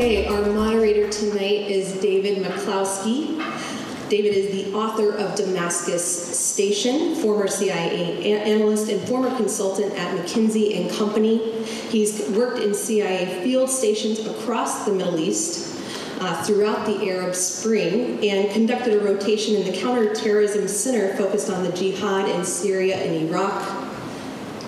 Okay, our moderator tonight is David McCloskey. David is the author of Damascus Station, former CIA analyst and former consultant at McKinsey and Company. He's worked in CIA field stations across the Middle East uh, throughout the Arab Spring and conducted a rotation in the Counterterrorism Center focused on the jihad in Syria and Iraq,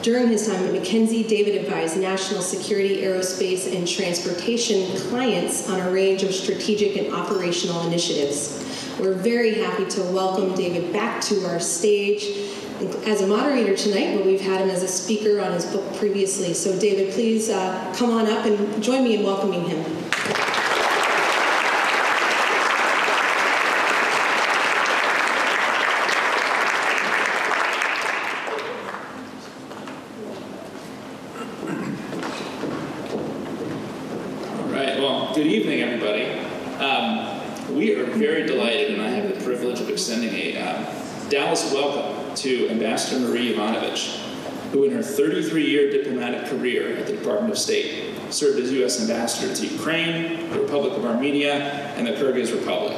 during his time at McKinsey, David advised national security, aerospace, and transportation clients on a range of strategic and operational initiatives. We're very happy to welcome David back to our stage as a moderator tonight, but we've had him as a speaker on his book previously. So, David, please uh, come on up and join me in welcoming him. Dallas welcome to Ambassador Marie Yovanovitch, who in her 33-year diplomatic career at the Department of State served as U.S. Ambassador to Ukraine, the Republic of Armenia, and the Kyrgyz Republic.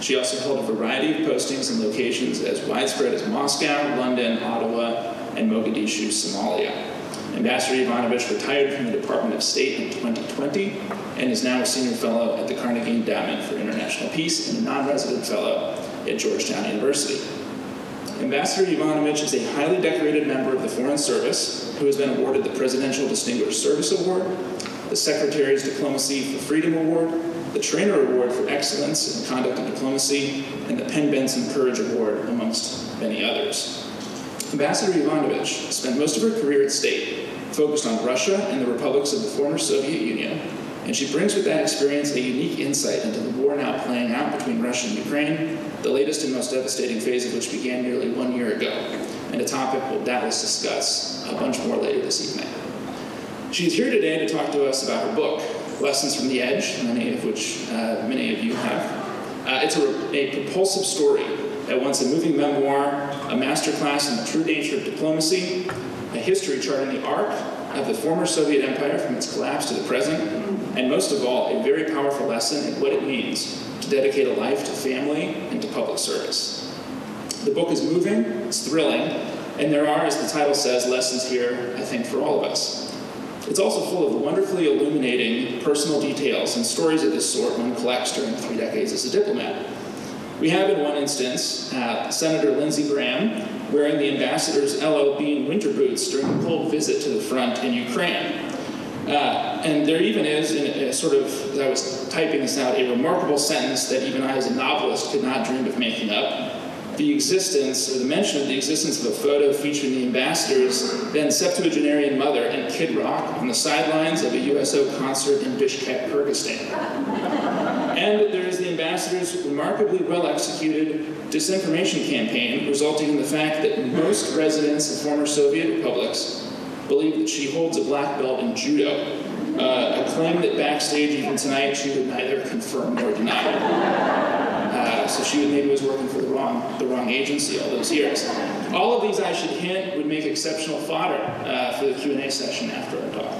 She also held a variety of postings in locations as widespread as Moscow, London, Ottawa, and Mogadishu, Somalia. Ambassador Yovanovitch retired from the Department of State in 2020 and is now a senior fellow at the Carnegie Endowment for International Peace and a non-resident fellow at Georgetown University. Ambassador Yovanovitch is a highly decorated member of the Foreign Service who has been awarded the Presidential Distinguished Service Award, the Secretary's Diplomacy for Freedom Award, the Trainor Award for Excellence in Conduct and Diplomacy, and the PEN/Benenson Courage Award, amongst many others. Ambassador Yovanovitch spent most of her career at state, focused on Russia and the republics of the former Soviet Union, and she brings with that experience a unique insight into the war now playing out between Russia and Ukraine, the latest and most devastating phase of which began nearly one year ago, and a topic we'll doubtless discuss a bunch more later this evening. She's here today to talk to us about her book, Lessons from the Edge, many of which uh, many of you have. Uh, it's a, a propulsive story at once a moving memoir, a masterclass in the true nature of diplomacy, a history charting the arc of the former Soviet Empire from its collapse to the present, and most of all, a very powerful lesson in what it means to dedicate a life to family and to public service. The book is moving, it's thrilling, and there are, as the title says, lessons here, I think, for all of us. It's also full of wonderfully illuminating personal details and stories of this sort one collects during three decades as a diplomat. We have, in one instance, uh, Senator Lindsey Graham wearing the ambassador's Bean winter boots during a cold visit to the front in Ukraine. Uh, and there even is, in a, sort of, as I was typing this out, a remarkable sentence that even I, as a novelist, could not dream of making up. The existence, or the mention of the existence of a photo featuring the ambassador's then septuagenarian mother and Kid Rock on the sidelines of a USO concert in Bishkek, Kyrgyzstan. and there is the ambassador's remarkably well executed disinformation campaign, resulting in the fact that most residents of former Soviet republics believe that she holds a black belt in judo, uh, a claim that backstage even tonight she would neither confirm nor deny. Uh, so she maybe was working for the wrong, the wrong agency all those years. All of these, I should hint, would make exceptional fodder uh, for the Q&A session after our talk.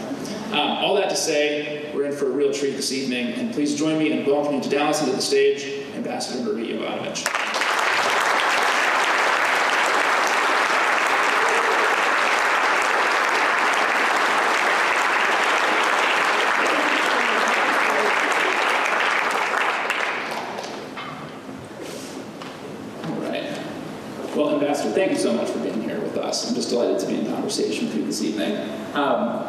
Um, all that to say, we're in for a real treat this evening, and please join me in welcoming to Dallas into the stage, Ambassador Marie Yovanovitch. thank you so much for being here with us. I'm just delighted to be in conversation with you this evening. Um,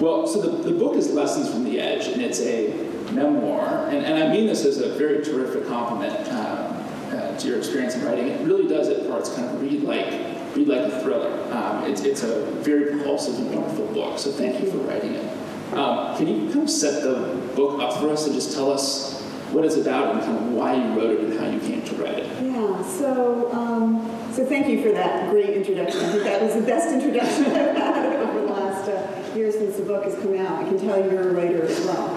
well, so the, the book is Lessons from the Edge, and it's a memoir, and, and I mean this as a very terrific compliment um, uh, to your experience in writing. It really does at parts kind of read like read like a thriller. Um, it's, it's a very propulsive and wonderful book, so thank you for writing it. Um, can you kind of set the book up for us and just tell us what it's about and kind of why you wrote it and how you came to write it? Yeah, so um, so thank you for that great introduction. I think that was the best introduction I've had uh, year since the book has come out. I can tell you're a writer as well.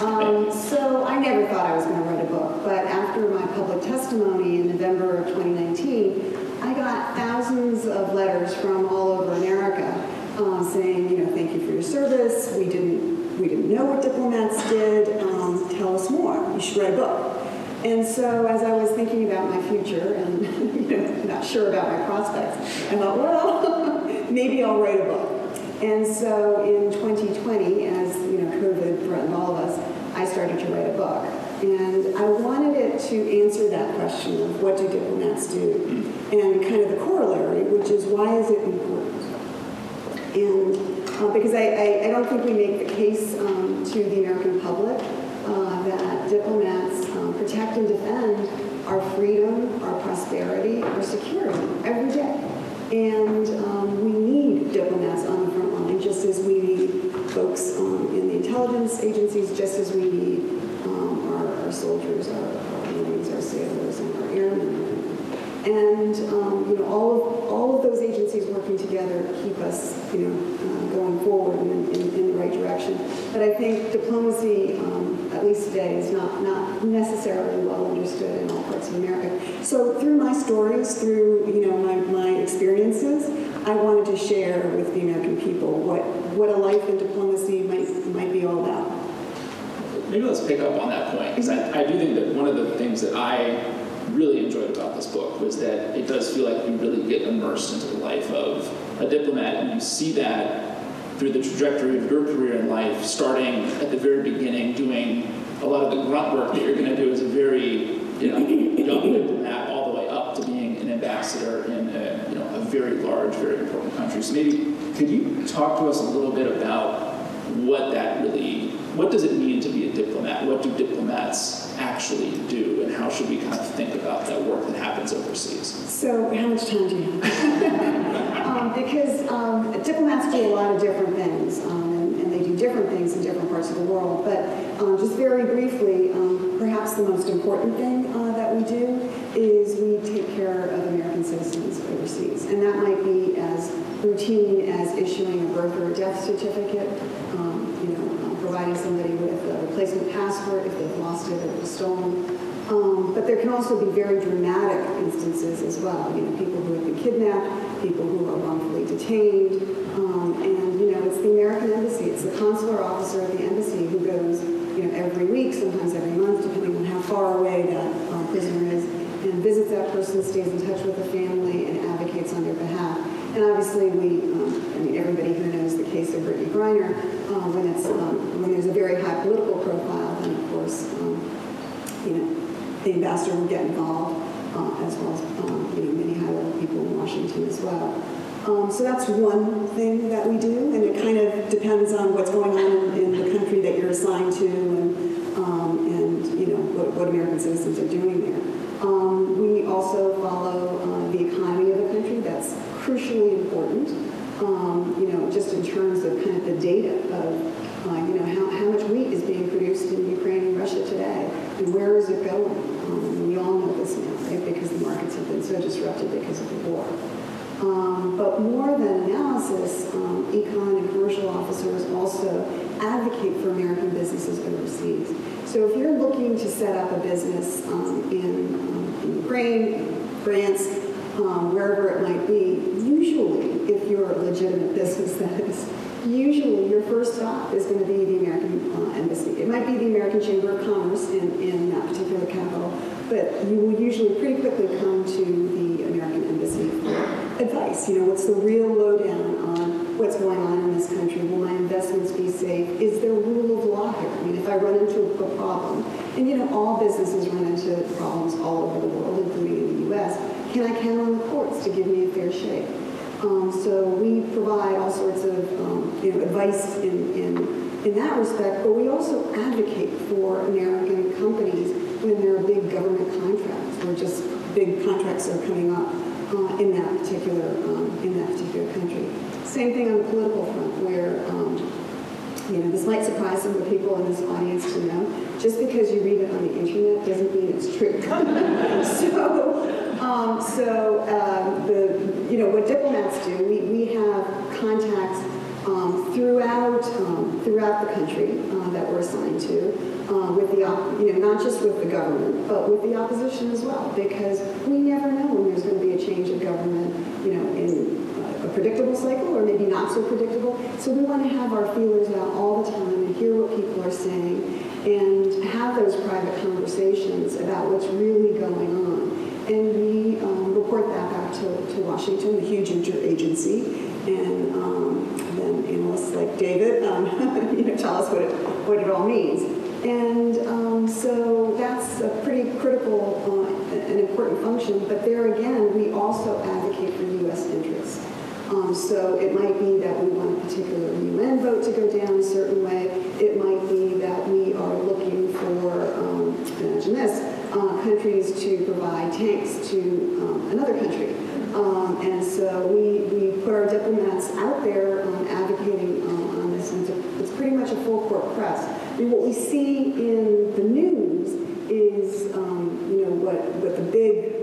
Um, so I never thought I was going to write a book, but after my public testimony in November of 2019, I got thousands of letters from all over America uh, saying, you know, thank you for your service. We didn't we didn't know what diplomats did. Um, tell us more. You should write a book. And so as I was thinking about my future and you know, not sure about my prospects, I thought, well, maybe I'll write a book. And so in 2020, as you know, COVID threatened all of us, I started to write a book. And I wanted it to answer that question of what do diplomats do? And kind of the corollary, which is why is it important? And uh, because I, I, I don't think we make the case um, to the American public uh, that diplomats um, protect and defend our freedom, our prosperity, our security every day. And um, we need diplomats on the front line, just as we need folks um, in the intelligence agencies, just as we need um, our, our soldiers, our, our Marines, our sailors, and our airmen. And um, you know, all of all of those agencies working together keep us, you know, uh, going forward in, in, in, the right direction. But I think diplomacy, um, at least today, is not not necessarily well understood in all parts of America. So through my stories, through you know my, my experiences, I wanted to share with the American people what what a life in diplomacy might might be all about. Maybe let's pick up on that point because I, I do think that one of the things that I really enjoyed about this book was that it does feel like you really get immersed into the life of a diplomat, and you see that through the trajectory of your career in life, starting at the very beginning, doing a lot of the grunt work that you're going to do as a very you know, young diplomat, all the way up to being an ambassador in a, you know, a very large, very important country. So maybe could you talk to us a little bit about what that really, what does it mean to diplomat? What do diplomats actually do, and how should we kind of think about that work that happens overseas? So, how much time do you have? um, because um, diplomats do a lot of different things, um, and, and, they do different things in different parts of the world. But um, just very briefly, um, perhaps the most important thing uh, that we do is we take care of American citizens overseas, and that might be as routine as issuing a birth or a death certificate. Um, providing somebody with a replacement passport if they've lost it or it was stolen. Um, but there can also be very dramatic instances as well. You know, people who have been kidnapped, people who are wrongfully detained, um, and you know, it's the American embassy, it's the consular officer at the embassy who goes, you know, every week, sometimes every month, depending on how far away that um, prisoner is, and visits that person, stays in touch with the family, and advocates on their behalf. And obviously, we, um, I mean, everybody who knows the case of Brittany Griner, um, when it's um, when there's a very high political profile, then of course, um, you know, the ambassador will get involved, uh, as well as um, you know many high-level people in Washington as well. Um, so that's one thing that we do, and it kind of depends on what's going on in, in the country that you're assigned to, and and you know what, what, American citizens are doing there. we also follow uh, the economy of the crucially important, um, you know, just in terms of kind of the data of, uh, you know, how, how much wheat is being produced in Ukraine and Russia today, and where is it going? Um, we all know this now, right, because the markets have been so disrupted because of the war. Um, but more than analysis, um, econ and commercial officers also advocate for American businesses overseas. So if you're looking to set up a business um, in, um, in Ukraine, France, wherever it might be, usually, if you're a legitimate business, that is, usually your first stop is going to be the American uh, Embassy. It might be the American Chamber of Commerce in, in that particular capital, but you will usually pretty quickly come to the American Embassy for advice. You know, what's the real lowdown on what's going on in this country? Will my investments be safe? Is there a rule of law here? I mean, if I run into a problem, and you know, all businesses run into problems all over the world, including in the U.S., can I count on the courts to give me a fair shake? Um, so we provide all sorts of um, you know, advice in, in, in that respect, but we also advocate for American companies when there are big government contracts or just big contracts are coming up uh, in that particular um, in that particular country. Same thing on the political front, where um, you know this might surprise some of the people in this audience to know. Just because you read it on the internet doesn't mean it's true. so um, so um, the, you know, what diplomats do, we, we have contacts um, throughout um, throughout the country uh, that we're assigned to, uh, with the you know not just with the government, but with the opposition as well, because we never know when there's going to be a change of government, you know, in a predictable cycle or maybe not so predictable. So we want to have our feelers out all the time and hear what people are saying and have those private conversations about what's really going on. And we um, report that back to, to Washington, the huge interagency, and um, then analysts like David, um, you know, tell us what it, what it all means. And um, so that's a pretty critical uh, and important function. But there again, we also advocate for U.S. interests. Um, so it might be that we want a particular UN vote to go down a certain way. It might be that we are looking for, um, imagine this, uh, countries to provide tanks to um, another country. Um, and so we, we put our diplomats out there um, advocating um, on this, and it's, pretty much a full court press. I mean, what we see in the news is, you know, what, what the big,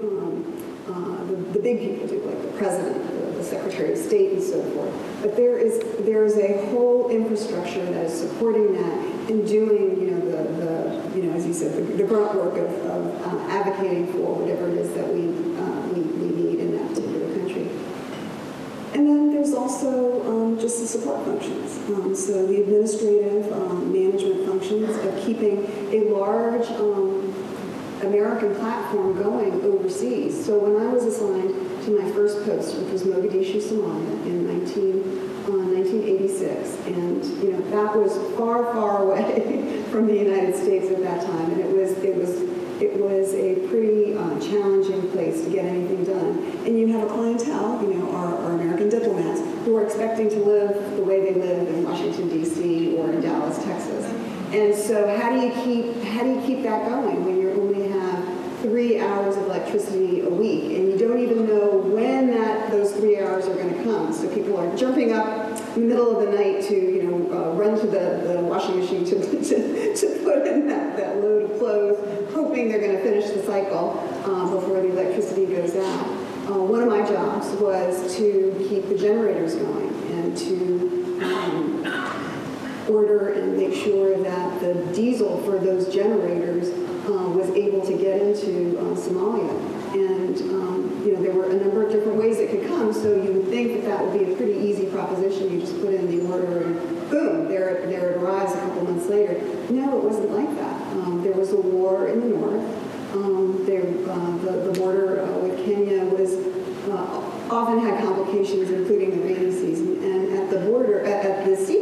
uh, the, the big people do, like the president, Secretary of State, and so forth. But there is there is a whole infrastructure that is supporting that and doing, you know, the, the you know, as you said, the, the grunt work of, of uh, advocating for whatever it is that we, uh, we, we need in that particular country. And then there's also um, just the support functions. Um, so the administrative um, management functions of keeping a large um, American platform going overseas. So when I was assigned to my first post, which was Mogadishu, Somalia, in 19, uh, 1986, and you know that was far, far away from the United States at that time, and it was it was it was a pretty uh, challenging place to get anything done. And you have a clientele, you know, our, our American diplomats who are expecting to live the way they live in Washington D.C. or in Dallas, Texas. And so how do you keep how do you keep that going when you only have three hours of electricity a week and you don't even know when that those three hours are going to come? So people are jumping up in the middle of the night to you know uh, run to the, the washing machine to, to, to put in that, that load of clothes, hoping they're going to finish the cycle uh, before the electricity goes out. Uh, one of my jobs was to keep the generators going and to um, order and make sure that the diesel for those generators uh, was able to get into uh, Somalia. And, um, you know, there were a number of different ways it could come, so you would think that that would be a pretty easy proposition. You just put in the order and boom, there, it- there it arrives a couple months later. No, it wasn't like that. Um, there was a war in the north. Um, there, uh, the, the border uh, with Kenya was uh, often had complications, including the rainy season. And at the border, at, at the seaport,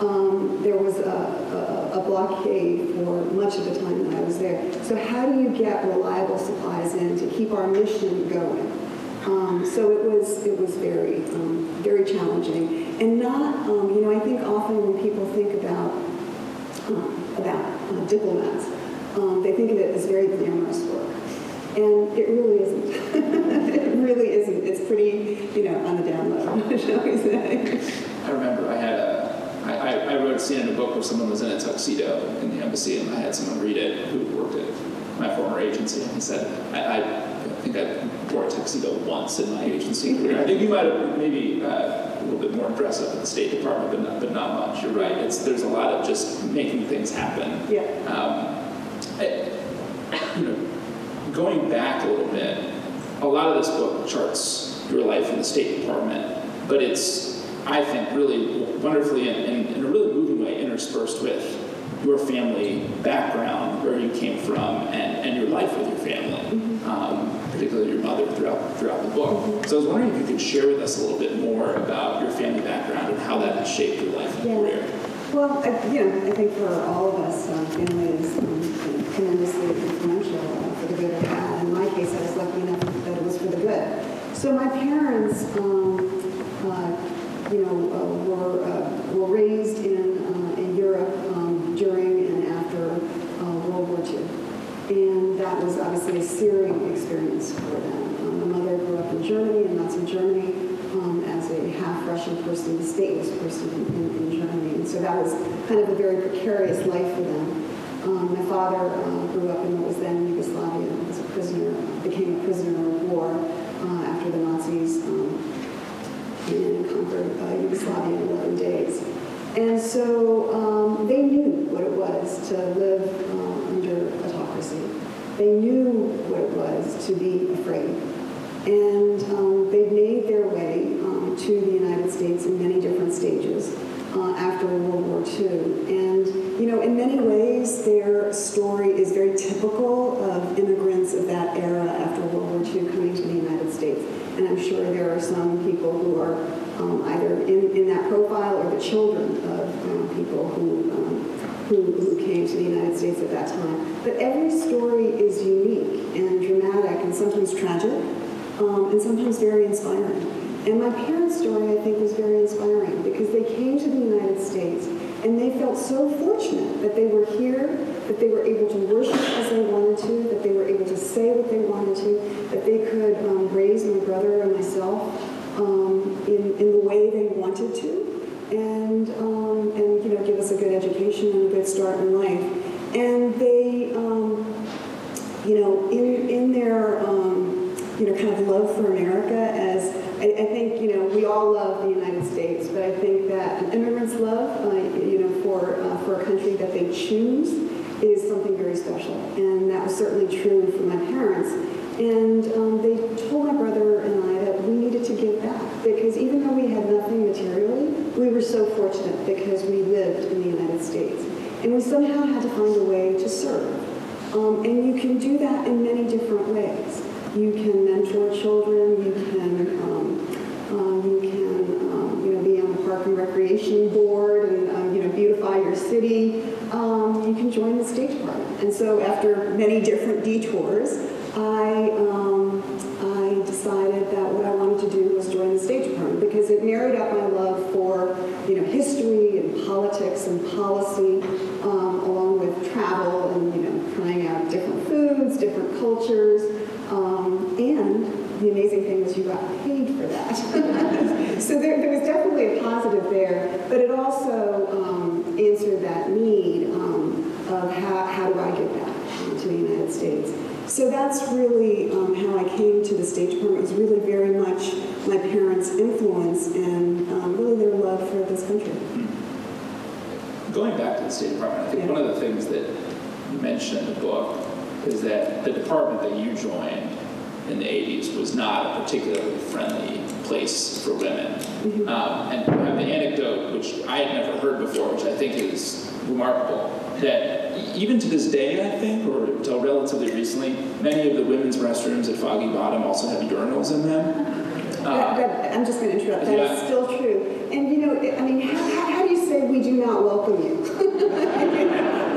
um, there was a, a, a blockade for much of the time that I was there. So how do you get reliable supplies in to keep our mission going? Um, so it was it was very um, very challenging, and not um, you know I think often when people think about um, about uh, diplomats, they think of it as very glamorous work, and it really isn't. it really isn't. It's pretty you know on the down low, shall we say? I remember I had a, I, I, I wrote a scene in a book where someone was in a tuxedo in the embassy, and I had someone read it who worked at my former agency, and he said, I, I, think I wore a tuxedo once in my agency career. I think you might have maybe uh, a little bit more dress up at the State Department, but not, but not much. You're right. It's there's a lot of just making things happen. Yeah. Um, you know, going back a little bit, a lot of this book charts your life in the State Department, but it's, I think, really wonderfully and in, in a really moving way interspersed with your family background, where you came from, and, and your life with your family, um, particularly your mother throughout throughout the book. So I was wondering if you could share with us a little bit more about your family background and how that has shaped your life and Yeah. career. Well, I, you know, I think for all of us, um, family is um, tremendously influential uh, for the good or bad. In my case, I was lucky enough that it was for the good. So my parents, um, uh, you know, uh, were uh, were raised in uh, in Europe um, during and after World War II, and that was obviously a searing experience for them. Um, my mother grew up in Germany, in Nazi Germany, um, as a half Russian person, a stateless person in, in, Germany. And so that was kind of a very precarious life for them. Um, my father uh, grew up in what was then Yugoslavia, was a prisoner, became a prisoner of war uh, after the Nazis and conquered uh, Yugoslavia in 11 days. And so um, they knew what it was to live uh, under autocracy. They knew what it was to be afraid and um, they've made their way um, to the United States in many different stages uh, after World War II. And, you know, in many ways, their story is very typical of immigrants of that era after World War II coming to the United States. And I'm sure there are some people who are um, either in, in that profile or the children of um, people who, um, who, who came to the United States at that time. But every story is unique and dramatic and sometimes tragic um, and sometimes very inspiring. And my parents' story, I think, was very inspiring because they came to the United States and they felt so fortunate that they were here, that they were able to worship as they wanted to, that they were able to say what they wanted to, that they could um, raise my brother and myself um, in, in the way they wanted to, and, um, and, you know, give us a good education and a good start in life. And they, um, you know, in, in their, um, you know, kind of love for America as, I, I think, you know, we all love the United States, but I think that an immigrant's love, uh, you know, for, uh, for a country that they choose is something very special. And that was certainly true for my parents. And um, they told my brother and I that we needed to give back because even though we had nothing materially, we were so fortunate because we lived in the United States. And we somehow had to find a way to serve. Um, and you can do that in many different ways. You can mentor children. You can, um, um, you can, um, you know, be on the park and recreation board and um, you know beautify your city. Um, you can join the State Department. And so, after many different detours, I um, I decided that what I wanted to do was join the State Department because it married up my love for you know history and politics and policy, along with travel and you know trying out different foods, different cultures, um, and the amazing thing was you got paid for that. so there, there was definitely a positive there, but it also um, answered that need um, of how, how do I get back to the United States. So that's really um, how I came to the State Department. It was really very much my parents' influence and um, really their love for this country. Going back to the State Department, I think Yeah. one of the things that you mentioned in the book is that the department that you joined in the 80s was not a particularly friendly place for women. Mm-hmm. Um, and you have the anecdote, which I had never heard before, which I think is remarkable, that even to this day, I think, or until relatively recently, many of the women's restrooms at Foggy Bottom also have urinals in them. That, Uh, that, I'm just going to interrupt. That is Yeah. still true. And you know, I mean, how, how, how do you say we do not welcome you?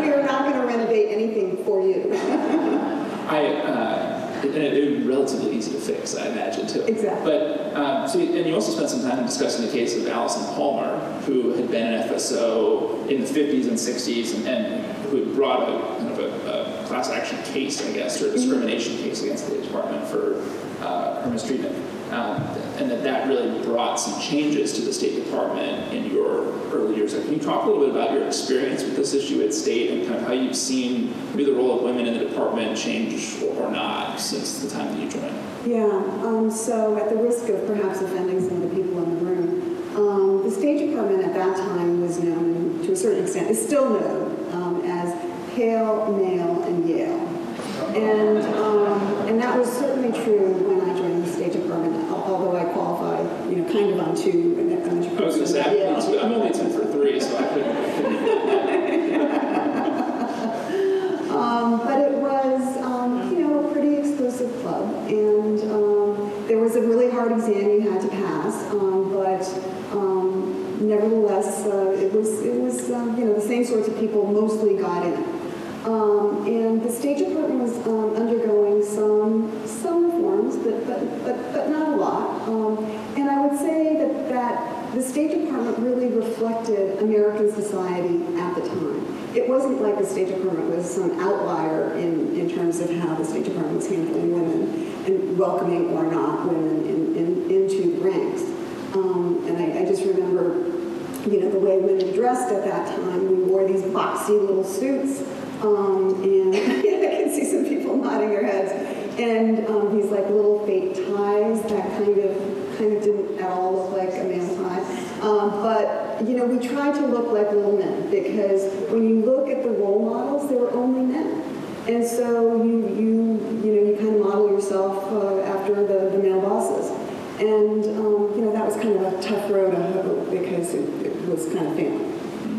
we are not going to renovate anything for you. I, uh, and it, would be relatively easy to fix, I imagine, too. Exactly. But, um, so, and you also spent some time discussing the case of Alison Palmer, who had been an FSO in the 50s and 60s and, and who had brought a kind of a, a class action case, I guess, or a discrimination case against the department for uh, her mistreatment. Um, and that that really brought some changes to the State Department in your early years. Can you talk a little bit about your experience with this issue at State and kind of how you've seen maybe the role of women in the department change or not since the time that you joined? Yeah, um, so at the risk of perhaps offending some of the people in the room, um, the State Department at that time was known, to a certain extent, is still known um, as pale, male, and Yale. And, that was certainly true when I joined the State Department, al- although I qualified, you know, kind of on two. and that- and I was going to say, I'm Yeah. only two- I'm only two for three, so I couldn't. I couldn't Um, but it was, um, you know, a pretty exclusive club, and um, there was a really hard exam you had to pass. Um, but um, nevertheless, uh, it was, it was, um, you know, the same sorts of people mostly got in. Um, and the State Department was um, undergoing some some reforms, but but but, but not a lot. Um, and I would say that that the State Department really reflected American society at the time. It wasn't like the State Department was some outlier in, in terms of how the State Department was handling women and welcoming or not women in, in, into ranks. Um, and I, I just remember, you know, the way women dressed at that time. We wore these boxy little suits, um, and I can see some people nodding their heads. And um, these like little fake ties that kind of kind of didn't at all look like a male tie. Um, but you know, we tried to look like little men because when you look at the role models, they were only men. And so you you you know you kind of model yourself uh, after the, the male bosses. And um, you know that was kind kind of a tough road to hoe because it, was kind of failing.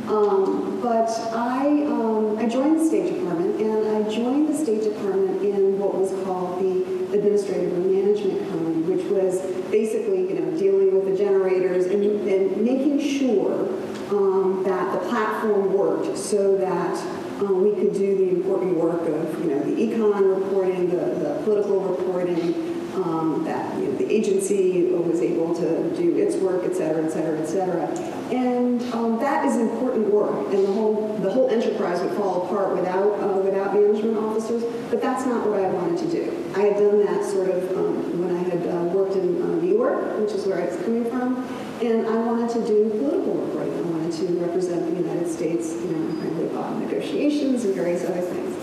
Um, but I, um, I joined the State Department, and I joined the State Department in what was called the Administrative and Management Cone, which was basically, you know, dealing with the generators and, and making sure um, that the platform worked so that um, we could do the important work of, you know, the econ reporting, the, the political reporting, um, that you know, the agency was able to do its work, et cetera, et cetera, et cetera. And um, that is important work, and the whole the whole enterprise would fall apart without uh, without management officers. But that's not what I wanted to do. I had done that sort of um, when I had uh, worked in uh, New York, which is where I was coming from, and I wanted to do political reporting. I wanted to represent the United States, you know, frankly, about negotiations and various other things.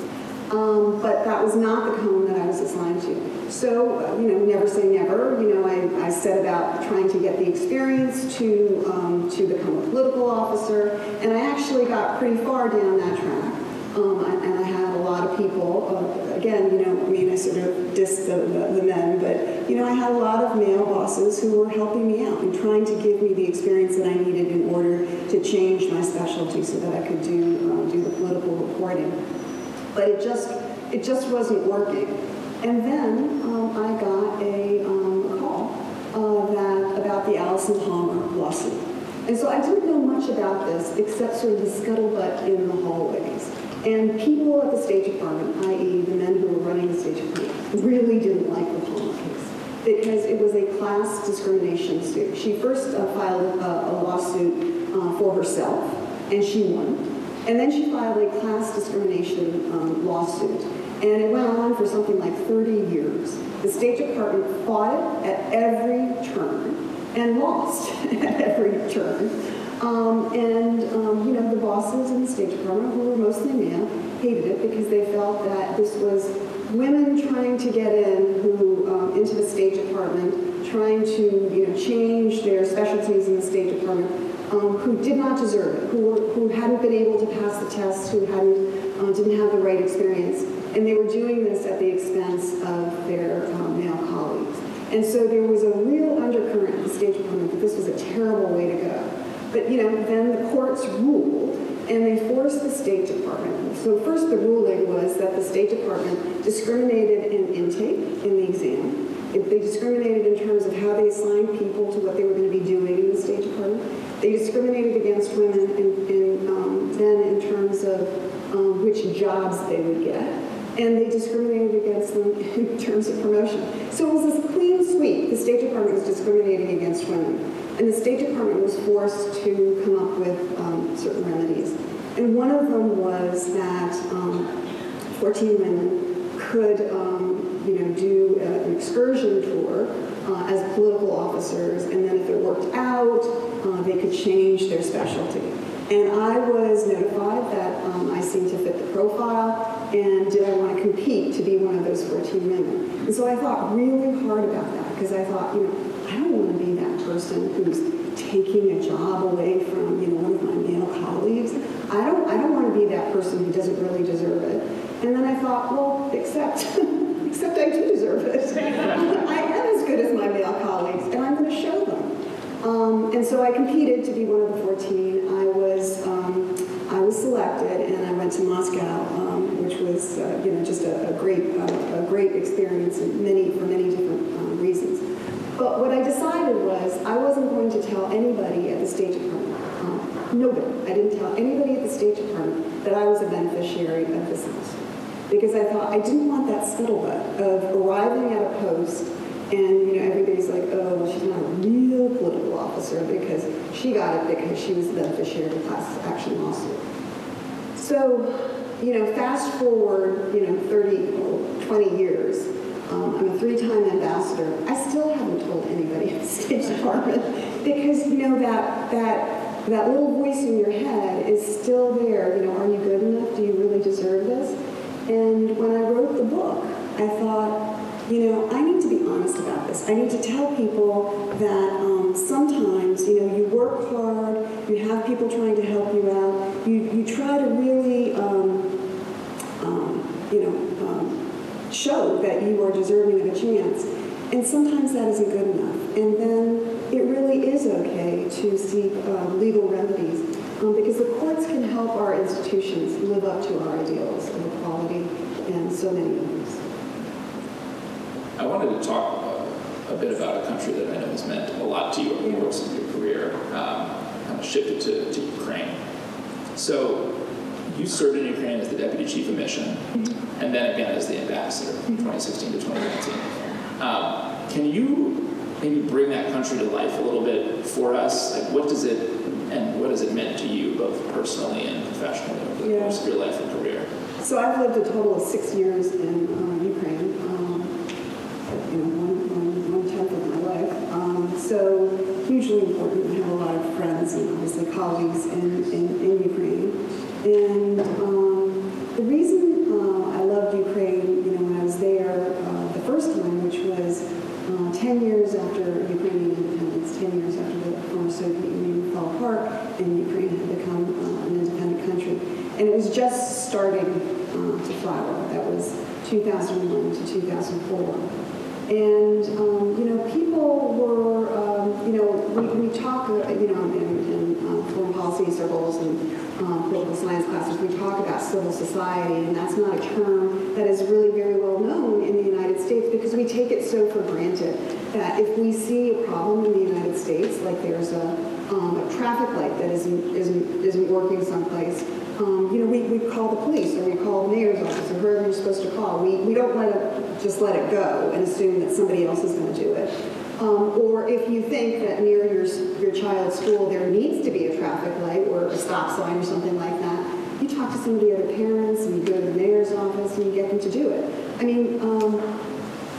Um, but that was not the cone that I was assigned to. So, uh, you know, never say never. You know, I, I set about trying to get the experience to, um, to become a political officer, and I actually got pretty far down that track. Um, and I had a lot of people, uh, again, you know, I mean, I sort of diss the, the, the men, but, you know, I had a lot of male bosses who were helping me out and trying to give me the experience that I needed in order to change my specialty so that I could do, um, do the political reporting but it just it just wasn't working. And then um, I got a, um, call uh, that about the Alison Palmer lawsuit. And so I didn't know much about this except sort of the scuttlebutt in the hallways. And people at the State Department, i.e. the men who were running the State Department, really didn't like the Palmer case because it was a class discrimination suit. She first uh, filed a, a lawsuit uh, for herself, and she won. And then she filed a class discrimination um, lawsuit. And it went on for something like 30 years. The State Department fought it at every turn and lost at every turn. Um, and, um, you know, the bosses in the State Department, who were mostly male, hated it because they felt that this was women trying to get in who, um, into the State Department, trying to, you know, change their specialties in the State Department, um, who did not deserve it, who, were, who hadn't been able to pass the tests, who hadn't, uh, didn't have the right experience. And they were doing this at the expense of their um, male colleagues. And so there was a real undercurrent in the State Department that this was a terrible way to go. But, you know, then the courts ruled and they forced the State Department. So first the ruling was that the State Department discriminated in intake in the exam. If they discriminated in terms of how they assigned people to what they were going to be doing in the State Department. They discriminated against women in, in, um, then in terms of um, which jobs they would get. And they discriminated against them in terms of promotion. So it was this clean sweep. The State Department was discriminating against women. And the State Department was forced to come up with um, certain remedies. And one of them was that um, 14 women could, um, you know, do a- an excursion tour uh, as political officers, and then if it worked out, uh, they could change their specialty. And I was notified that um, I seemed to fit the profile, and did I want to compete to be one of those 14 women? And so I thought really hard about that, because I thought, you know, I don't want to be that person who's taking a job away from, you know, one of my male colleagues. I don't, I don't want to be that person who doesn't really deserve it. And then I thought, well, except, except I do deserve it. I am as good as my male colleagues, and I'm going to show them. Um, and so I competed to be one of the 14. I was, um, I was selected, and I went to Moscow, which was, uh, you know, just a, a great, uh, a great experience, many for many different um, reasons. But what I decided was I wasn't going to tell anybody at the State Department, um, nobody, I didn't tell anybody at the State Department that I was a beneficiary of this lawsuit. Because I thought I didn't want that scuttlebutt of arriving at a post and you know everybody's like, oh, she's not a real political officer because she got it because she was the beneficiary of the class action lawsuit. So, you know, fast forward, you know, 30, or 20 years, um, I'm a three-time ambassador. I still haven't told anybody at the State Department because, you know, that, that, that little voice in your head is still there. You know, are you good enough? Do you really deserve this? And when I wrote the book, I thought, you know, I need to be honest about this. I need to tell people that um, sometimes, you know, you work hard, you have people trying to help you out, you, you try to really, um, um, you know, um, show that you are deserving of a chance. And sometimes that isn't good enough. And then it really is okay to seek um, legal remedies um, because the courts can help our institutions live up to our ideals of equality and so many others. I wanted to talk a bit about a country that I know has meant a lot to you over the course of your career, um, kind of shifted to, to Ukraine. So you served in Ukraine as the deputy chief of mission, and then again as the ambassador from 2016 to 2019. Um, can you maybe bring that country to life a little bit for us? Like, what does it and what has it meant to you, both personally and professionally, over the Yeah. course of your life and career? So I've lived a total of six years in Ukraine, um, you know, one, one, one tenth of my life. Um, so hugely important. I have a lot of friends and obviously colleagues in, in, in Ukraine. And um, the reason uh, I loved Ukraine, you know, when I was there uh, the first time, which was uh, 10 years after Ukrainian independence, 10 years after the former Soviet Union fell apart and Ukraine had become uh, an independent country. And it was just starting uh, to flower. That was 2001 to 2004. And, um, you know, people were, um, you know, we, we talk, uh, you know, in, in uh, foreign policy circles and um, political science classes, we talk about civil society, and that's not a term that is really very well known in the United States because we take it so for granted that if we see a problem in the United States, like there's a, um, a traffic light that isn't, isn't, isn't working someplace, um, you know, we, we call the police or we call the mayor's office or whoever you're supposed to call. We, we don't let it, just let it go and assume that somebody else is going to do it. Um, or if you think that near your, your child's school there needs to be a traffic light or a stop sign or something like that, you talk to some of the other parents and you go to the mayor's office and you get them to do it. I mean, um,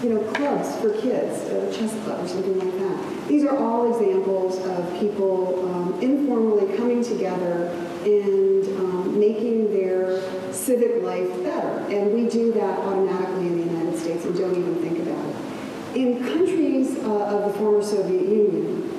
you know, clubs for kids, a chess club or something like that. These are all examples of people um, informally coming together and um, making their civic life better. And we do that automatically in the United States and don't even think about it. In countries uh, of the former Soviet Union,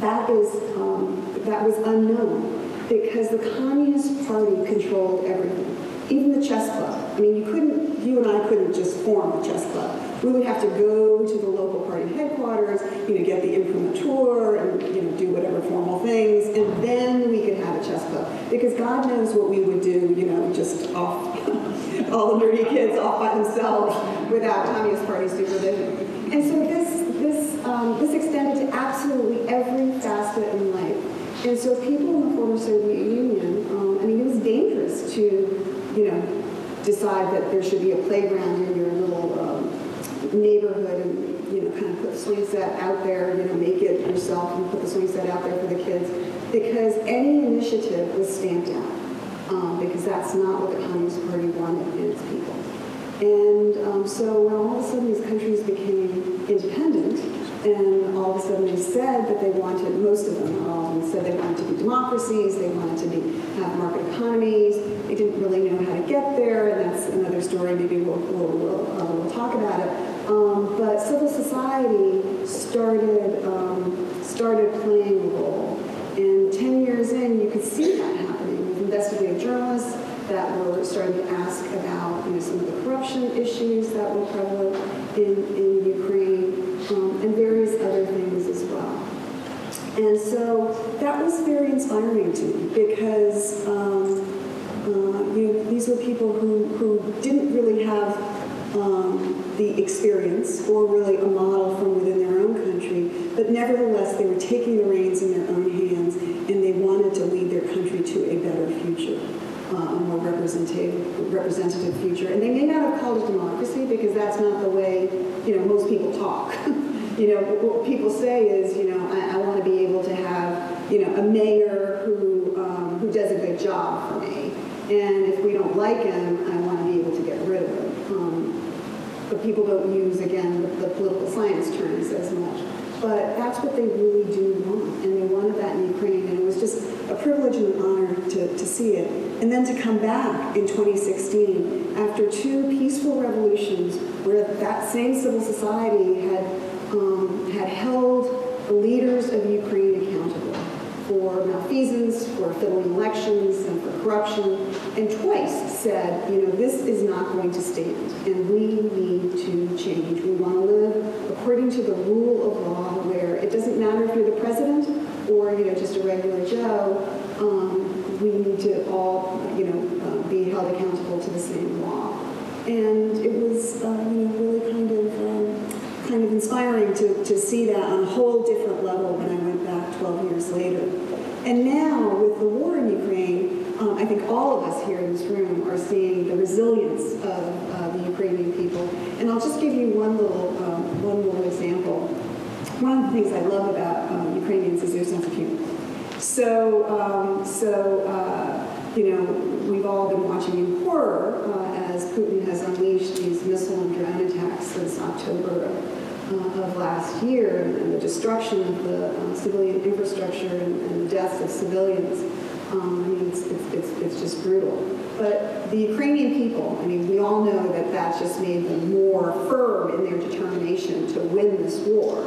that is um, that was unknown because the Communist Party controlled everything, even the chess club. I mean, you couldn't, you and I couldn't just form a chess club. We would have to go to the local party headquarters, you know, get the imprimatur and you know do whatever formal things, and then we could have a chess club. Because God knows what we would do, you know, just off all the nerdy kids off by themselves without Communist Party supervision. And so this this um, this extended to absolutely every facet in life. And so people in the former Soviet Union, um, I mean, it was dangerous to, you know, decide that there should be a playground in your little um, neighborhood and, you know, kind of put the swing set out there, you know, make it yourself and put the swing set out there for the kids. Because any initiative was stamped out. Um, because that's not what the Communist Party wanted in its people. And um, so when all of a sudden these countries became independent, and all of a sudden they said that they wanted, most of them, all said they wanted to be democracies, they wanted to be, have market economies, they didn't really know how to get there, and that's another story, maybe we'll, we'll, we'll, uh, we'll talk about it. Um, but civil society started, um, started playing a role. And 10 years in, you could see that happening with investigative journalists that were starting to ask about you know, some of the corruption issues that were prevalent in, in Ukraine um, and various other things as well. And so that was very inspiring to me because um, uh, you know, these were people who, who didn't really have um, the experience or really a model from within their own country, but nevertheless they were taking the reins in their own hands and they wanted to lead their country to a better future, uh, a more representative, representative future. And they may not have called it democracy because that's not the way you know most people talk. you know, what people say is, you know, I, I want to be able to have, you know, a mayor who um, who does a good job for me, and if we don't like him, I want to be able to get rid of him. Um, but people don't use again the, the political science terms as much. But that's what they really do want, and they wanted that in Ukraine, and it was just a privilege and an honor to, to see it. And then to come back in 2016 after two peaceful revolutions where that same civil society had um, had held the leaders of Ukraine accountable for malfeasance, for fiddling elections, and for corruption, and twice said, you know, this is not going to stand, and we need to change. We want to live according to the rule of law, where it doesn't matter if you're the president or you know, just a regular Joe, um, we need to all, you know, uh, be held accountable to the same law. And it was, uh, you know, really kind of, um, kind of inspiring to, to see that on a whole different level when I went back 12 years later. And now, with the war in Ukraine, um, I think all of us here in this room are seeing the resilience of uh, the Ukrainian people. And I'll just give you one little, um, one little example. One of the things I love about um, Ukrainians is their sense of humor. So, um, so uh, you know, we've all been watching in horror uh, as Putin has unleashed these missile and drone attacks since October of, uh, of last year, and, and the destruction of the uh, civilian infrastructure and, and the deaths of civilians. Um, it's, it's, it's, it's just brutal. But the Ukrainian people, I mean, we all know that that just made them more firm in their determination to win this war.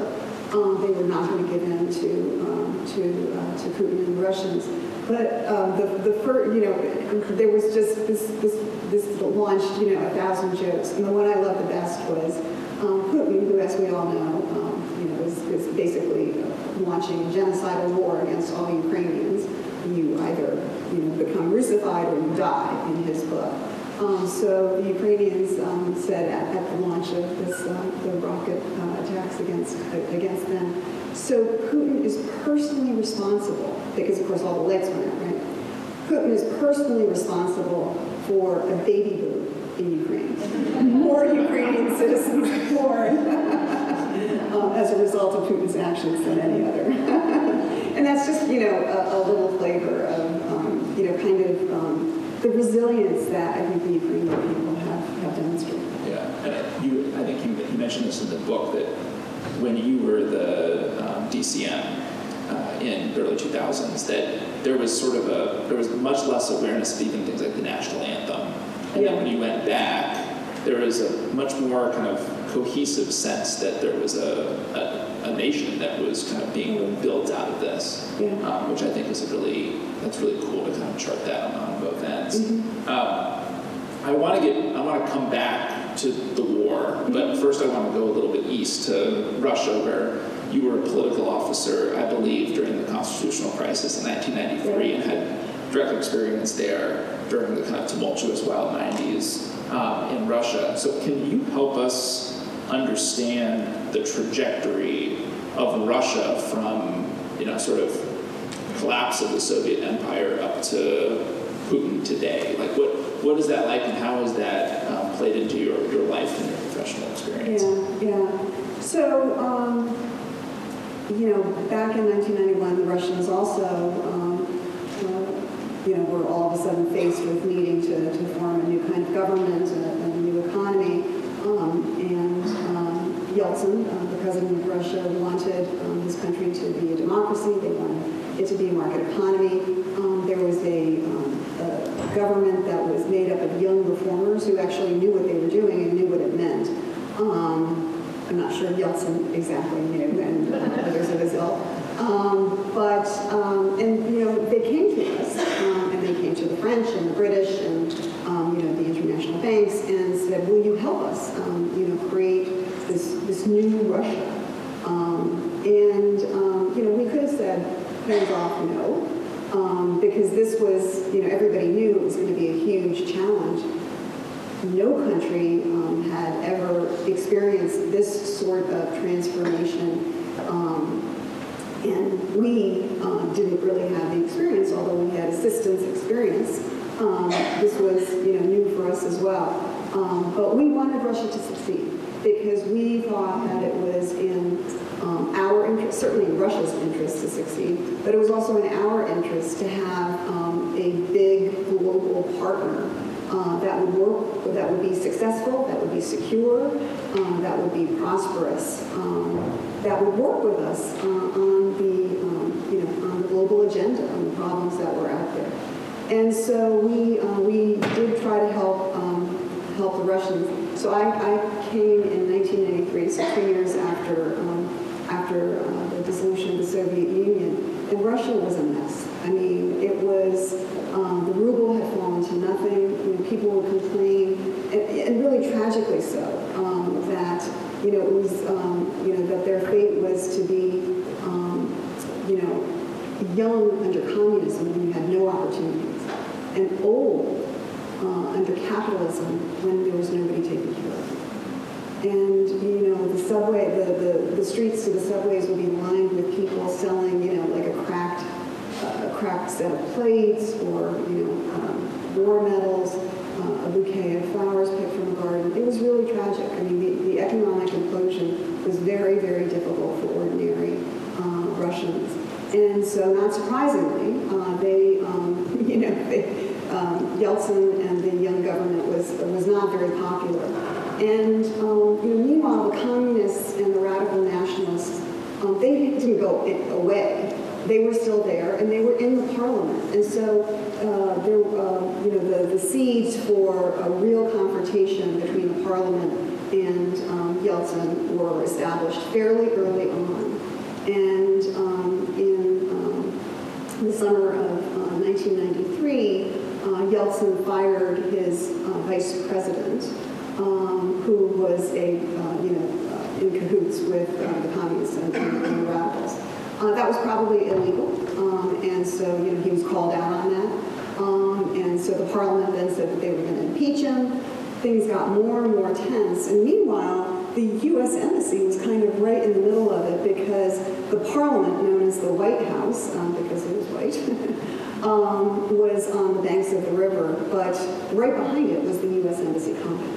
Um, they were not going to give in to um, to uh, to Putin and the Russians. But um, the the first, you know, there was just this this this launched, you know, a thousand jokes, and the one I loved the best was um, Putin, who, as we all know, um, you know, is, is basically launching a genocidal war against all Ukrainians. You either you know become Russified or you die in his book. Um, so the Ukrainians um, said at, at, the launch of this, uh, the rocket uh, attacks against uh, against them. So Putin is personally responsible because, of course, all the lights went out, right? Putin is personally responsible for a baby boom in Ukraine. More Ukrainian citizens born um, as a result of Putin's actions than any other. and that's just, you know, a, a um, kind of um, the resilience that I think the Ukrainian people have, have demonstrated. Yeah, and you, I think you, you mentioned this in the book that when you were the um, DCM uh, in the early 2000s, that there was sort of a, there was much less awareness of even things like the national anthem. And Yeah. then when you went back, there was a much more kind of cohesive sense that there was a, a, a nation that was kind of being built out of this, Yeah. um, which I think is a really, that's really cool to kind of chart that on, both ends. Mm-hmm. Um, I want to get, I want to come back to the war, but first I want to go a little bit east to Russia, where you were a political officer, I believe, during the constitutional crisis in 1993 and had direct experience there during the kind of tumultuous wild 90s um, in Russia. So can you help us understand the trajectory of Russia from, you know, sort of collapse of the Soviet Empire up to Putin today? Like, what what is that like, and how has that um, played into your, your life and your professional experience? Yeah, yeah. So, um, you know, back in 1991, the Russians also, um, uh, you know, were all of a sudden faced with needing to, to form a new kind of government, a, a new economy. Um, and Yeltsin, uh, the president of Russia, wanted um, his country to be a democracy. They wanted it to be a market economy. Um, there was a, um, a government that was made up of young reformers who actually knew what they were doing and knew what it meant. Um, I'm not sure Yeltsin exactly knew, and uh, others of his ilk. Um, but, um, and, you know, they came to us, um, and they came to the French and the British and, um, you know, the international banks and said, will you help us, um, you know, create this new Russia? Um, and, um, you know, we could have said, hands off, no, um, because this was, you know, everybody knew it was going to be a huge challenge no country um, had ever experienced this sort of transformation. Um, and we um, didn't really have the experience, although we had assistance experience. Um, this was, you know, new for us as well. But we wanted Russia to succeed because we thought that it was in um, our interest, certainly Russia's interest to succeed, but it was also in our interest to have um, a big global partner uh, that would work, that would be successful, that would be secure, um, that would be prosperous, um, that would work with us uh, on the, um, you know, on the global agenda, on the problems that were out there. And so we, uh, we did try to help, um, help the Russians. So I, I came in 1993, 60 years after, um, after uh, the dissolution of the Soviet Union. And Russia was a mess. I mean, it was, um, the ruble had fallen to nothing. I mean, people would complain, and, and really tragically so, um, that, you know, it was, um, you know, that their fate was to be, um, you know, young under communism when you had no opportunities, and old uh, under capitalism when there was nobody taking care of you. And, you know, the subway, the, the, the streets to the subways would be lined with people selling, you know, like a cracked, uh, a cracked set of plates or, you know, um, war medals, uh, a bouquet of flowers picked from a garden. It was really tragic. I mean, the, the economic implosion was very, very difficult for ordinary uh, Russians. And so, not surprisingly, uh, they, um, you know, they, um, Yeltsin and the young government was was not very popular. And um, you know, meanwhile, the communists and the radical nationalists, um, they didn't go away. They were still there, and they were in the parliament. And so, uh, there, uh, you know, the, the seeds for a real confrontation between the parliament and um, Yeltsin were established fairly early on. And um, in um, the summer of uh, 1993, uh, Yeltsin fired his uh, vice president um, who was a, uh, you know, uh, in cahoots with uh, the communists and, and the radicals. Uh, that was probably illegal, um, and so, you know, he was called out on that. Um, and so the parliament then said that they were going to impeach him. Things got more and more tense, and meanwhile, the U.S. Embassy was kind of right in the middle of it because the parliament, known as the White House, um, because it was white, um, was on the banks of the river, but right behind it was the U.S. Embassy compound.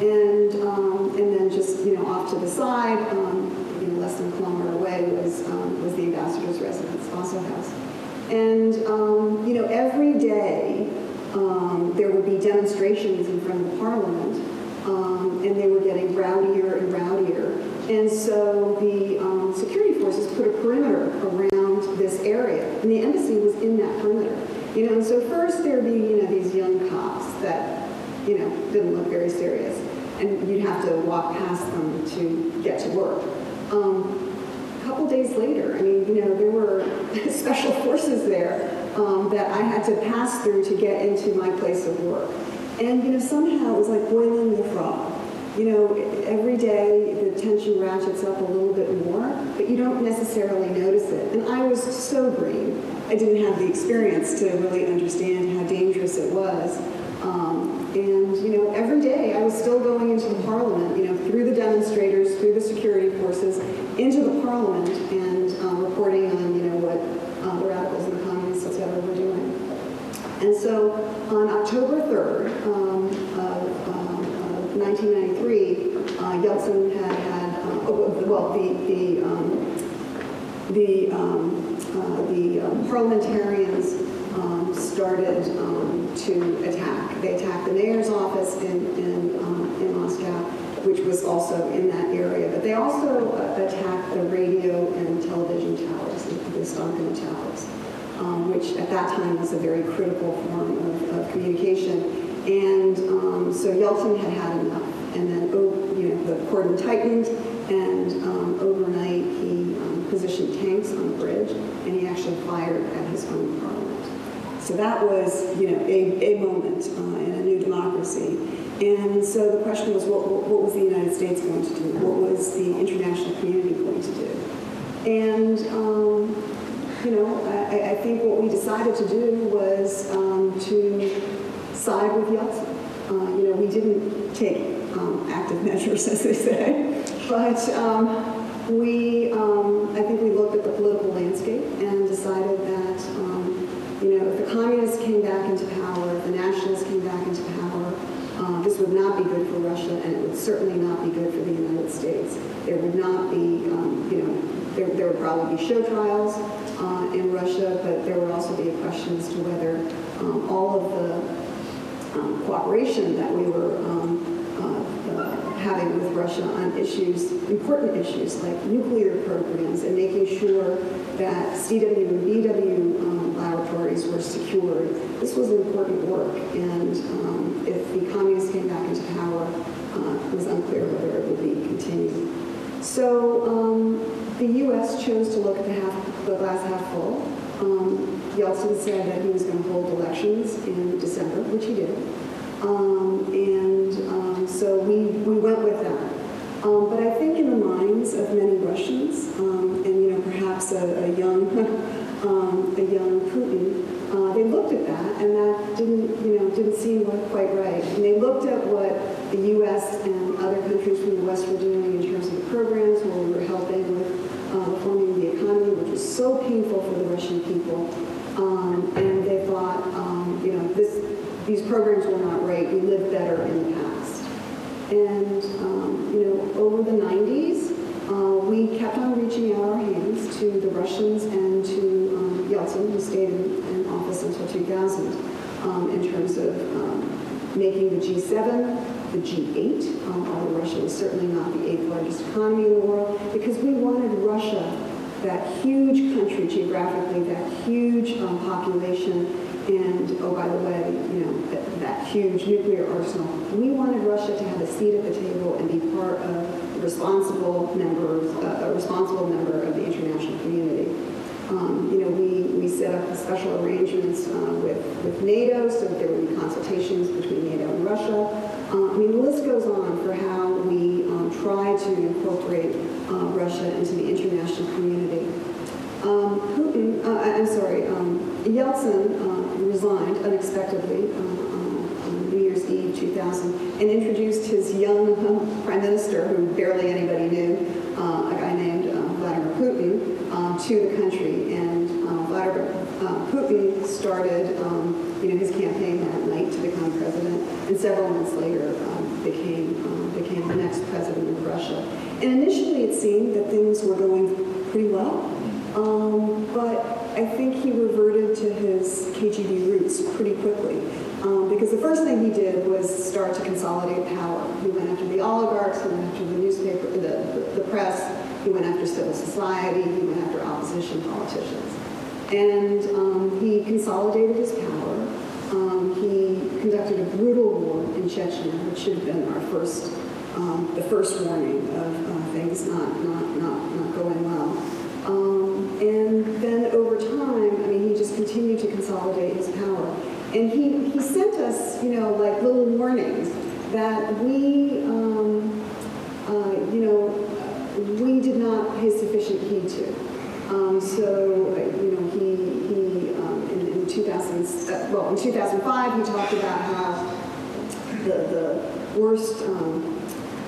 And, um, and then just, you know, off to the side, um, you know, less than a kilometer away was, um, was the ambassador's residence, Spaso House. And, um, you know, every day um, there would be demonstrations in front of the parliament, and they were getting rowdier and rowdier. And so the um, security forces put a perimeter around this area, and the embassy was in that perimeter. You know, and so first there'd be, you know, these young cops that, you know, didn't look very serious and you'd have to walk past them to get to work. Um, a couple days later, I mean, you know, there were special forces there um, that I had to pass through to get into my place of work. And, you know, somehow it was like boiling the frog. You know, every day the tension ratchets up a little bit more, but you don't necessarily notice it. And I was so green. I didn't have the experience to really understand how dangerous it was. Um, and, you know, every day I was still going into the parliament, you know, through the demonstrators, through the security forces, into the parliament and um, reporting on, you know, what uh, the radicals and the communists, et cetera, were doing. And so on October 3rd um, of um, 1993, uh, Yeltsin had had, uh, oh, well, the, the, um, the, um, uh, the um, parliamentarians um, started um, to attack. They attacked the mayor's office in, in, um, in Moscow, which was also in that area. But they also uh, attacked the radio and television towers, the, Ostankino towers, um, which at that time was a very critical form of, of communication. And um, so Yeltsin had had enough. And then, oh, you know, the cordon tightened, and um, overnight he positioned tanks on the bridge, and he actually fired at his own parliament. So that was, you know, a, a moment uh, in a new democracy. And so the question was, what, what was the United States going to do? What was the international community going to do? And, um, you know, I, I, think what we decided to do was um, to side with Yeltsin. Uh, you know, we didn't take um, active measures, as they say, but um, we, um, I think we looked at the political landscape and decided that you know, if the communists came back into power, if the nationalists came back into power, uh, this would not be good for Russia, and it would certainly not be good for the United States. There would not be, um, you know, there, there would probably be show trials uh, in Russia, but there would also be a question as to whether um, all of the um, cooperation that we were um, uh, uh, having with Russia on issues, important issues like nuclear programs and making sure that CW and BW um, laboratories were secured. This was important work, and um, if the communists came back into power, uh, it was unclear whether it would be continued. So um, the U.S. chose to look at the, half, the glass half full. Um, Yeltsin said that he was going to hold elections in December, which he did. Um, and um, so we, we went with that. Um, but I think in the minds of many Russians, um, and you know perhaps a, a young um, a young Putin, uh, they looked at that, and that didn't, you know, didn't seem quite right. And they looked at what the U.S. and other countries from the West were doing in terms of programs where we were helping with uh, reforming the economy, which was so painful for the Russian people. Um, and these programs were not right. We lived better in the past. And, um, you know, over the 90s, uh, we kept on reaching out our hands to the Russians and to um, Yeltsin, who stayed in, in office until 2000, um, in terms of um, making the G7, the G8, um, although Russia was certainly not the eighth largest economy in the world, because we wanted Russia, that huge country geographically, that huge um, population, and, oh, by the way, you know, that, that huge nuclear arsenal. We wanted Russia to have a seat at the table and be part of responsible members, uh, a responsible member of the international community. Um, you know, we, we set up special arrangements uh, with, with NATO so that there would be consultations between NATO and Russia. Uh, I mean, the list goes on for how we um, try to incorporate uh, Russia into the international community. Um, Putin, uh, I'm sorry, um, Yeltsin uh, resigned unexpectedly uh, on New Year's Eve 2000 and introduced his young uh, prime minister, who barely anybody knew, uh, a guy named uh, Vladimir Putin, um, to the country. And uh, Vladimir uh, Putin started, um, you know, his campaign that night to become president, and several months later um, became um, became the next president of Russia. And initially, it seemed that things were going pretty well. Um, but I think he reverted to his KGB roots pretty quickly. Um, because the first thing he did was start to consolidate power. He went after the oligarchs, he went after the newspaper, the, the, press, he went after civil society, he went after opposition politicians. And um, he consolidated his power. Um, he conducted a brutal war in Chechnya, which should have been our first, um, the first warning of uh, things not, not, not, not going well. Um, and then time, I mean, he just continued to consolidate his power. And he, he sent us, you know, like little warnings that we, um, uh, you know, we did not pay sufficient heed to. Um, so, uh, you know, he, he um, in, in 2000, uh, well, in 2005, he talked about how the, the worst, um,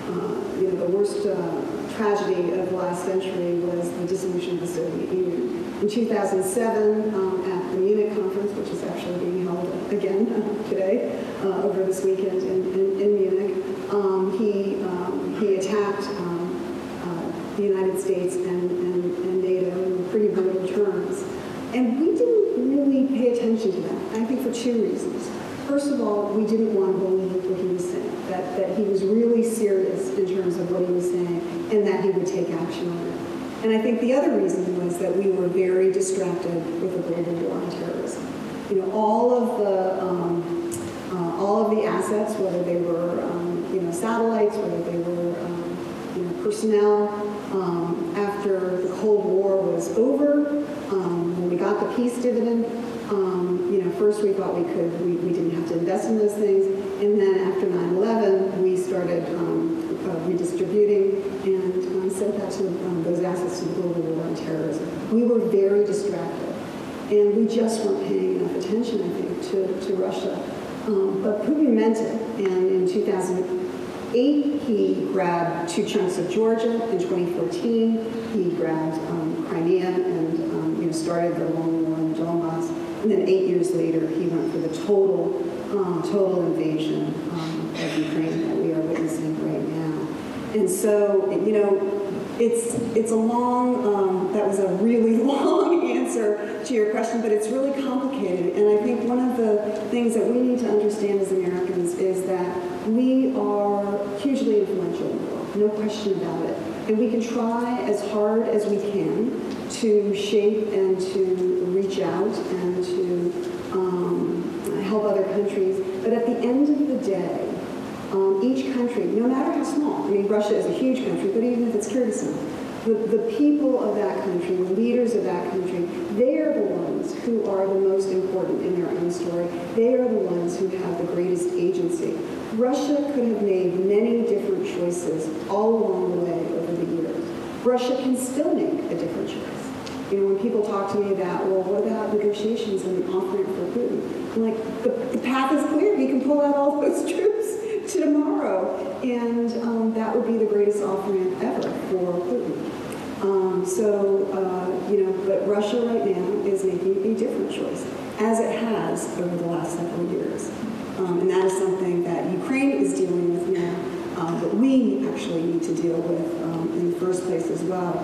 uh, you know, the worst uh, tragedy of last century was the dissolution of the Soviet Union. In 2007, um, at the Munich conference, which is actually being held again today, uh, over this weekend in, in, in Munich, um, he, um, he attacked um, uh, the United States and, and, and NATO in pretty brutal terms. And we didn't really pay attention to that, I think for two reasons. First of all, we didn't want to believe what he was saying, that, that he was really serious in terms of what he was saying and that he would take action on it. And I think the other reason was that we were very distracted with the global war on terrorism. You know, all of the um, uh, all of the assets, whether they were um, you know satellites, whether they were um, you know personnel, um, after the Cold War was over, um, when we got the peace dividend, um, you know, first we thought we could, we, we didn't have to invest in those things, and then after 9/11, we started uh, redistributing and sent that to um, those assets to the global war on terrorism. We were very distracted, and we just weren't paying enough attention, I think, to, to Russia. Um, but Putin meant it, and in 2008, he grabbed two chunks of Georgia. In 2014, he grabbed um, Crimea and um, you know started the long war in Donbass. And then eight years later, he went for the total, um, total invasion um, of Ukraine that we are witnessing right now. And so, you know, it's it's a long. Um, that was a really long answer to your question, but it's really complicated. And I think one of the things that we need to understand as Americans is that we are hugely influential in the world, no question about it. And we can try as hard as we can to shape and to reach out and to um, help other countries. But at the end of the day, um, each country, no matter how small, I mean, Russia is a huge country, but even if it's Kyrgyzstan, the, the people of that country, the leaders of that country, they are the ones who are the most important in their own story. They are the ones who have the greatest agency. Russia could have made many different choices all along the way over the years. Russia can still make a different choice. You know, when people talk to me about, well, what about negotiations and the offering for Putin? I'm like, the, the path is clear. We can pull out all those troops to tomorrow, and um, that would be the greatest offering ever for Putin. Um, so, uh, you know, but Russia right now is making a different choice, as it has over the last several years. Um, and that is something that Ukraine is dealing with now, um, but we actually need to deal with um, in the first place as well.